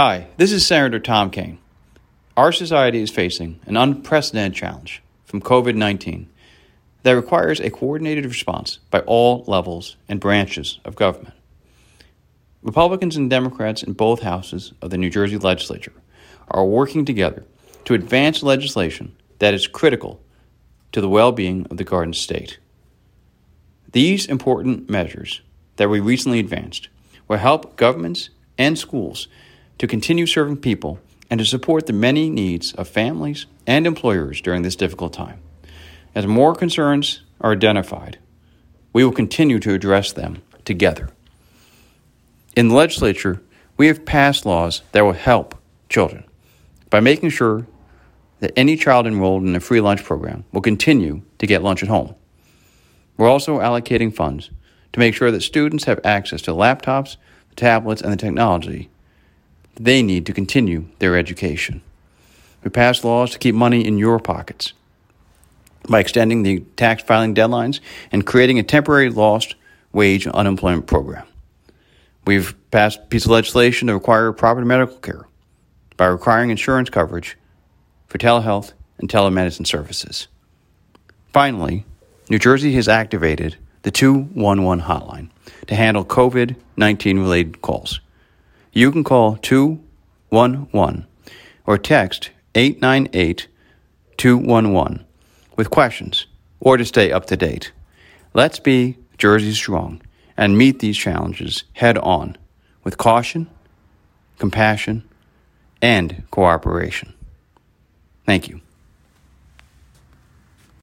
Hi, this is Senator Tom Kean. Our society is facing an unprecedented challenge from COVID 19 that requires a coordinated response by all levels and branches of government. Republicans and Democrats in both houses of the New Jersey legislature are working together to advance legislation that is critical to the well being of the Garden State. These important measures that we recently advanced will help governments and schools to continue serving people and to support the many needs of families and employers during this difficult time. As more concerns are identified, we will continue to address them together. In the legislature, we have passed laws that will help children by making sure that any child enrolled in a free lunch program will continue to get lunch at home. We're also allocating funds to make sure that students have access to laptops, tablets, and the technology they need to continue their education. We passed laws to keep money in your pockets by extending the tax filing deadlines and creating a temporary lost wage unemployment program. We've passed a piece of legislation to require proper medical care by requiring insurance coverage for telehealth and telemedicine services. Finally, New Jersey has activated the 211 hotline to handle COVID 19 related calls. You can call 211 or text 898 211 with questions or to stay up to date. Let's be Jersey strong and meet these challenges head on with caution, compassion, and cooperation. Thank you.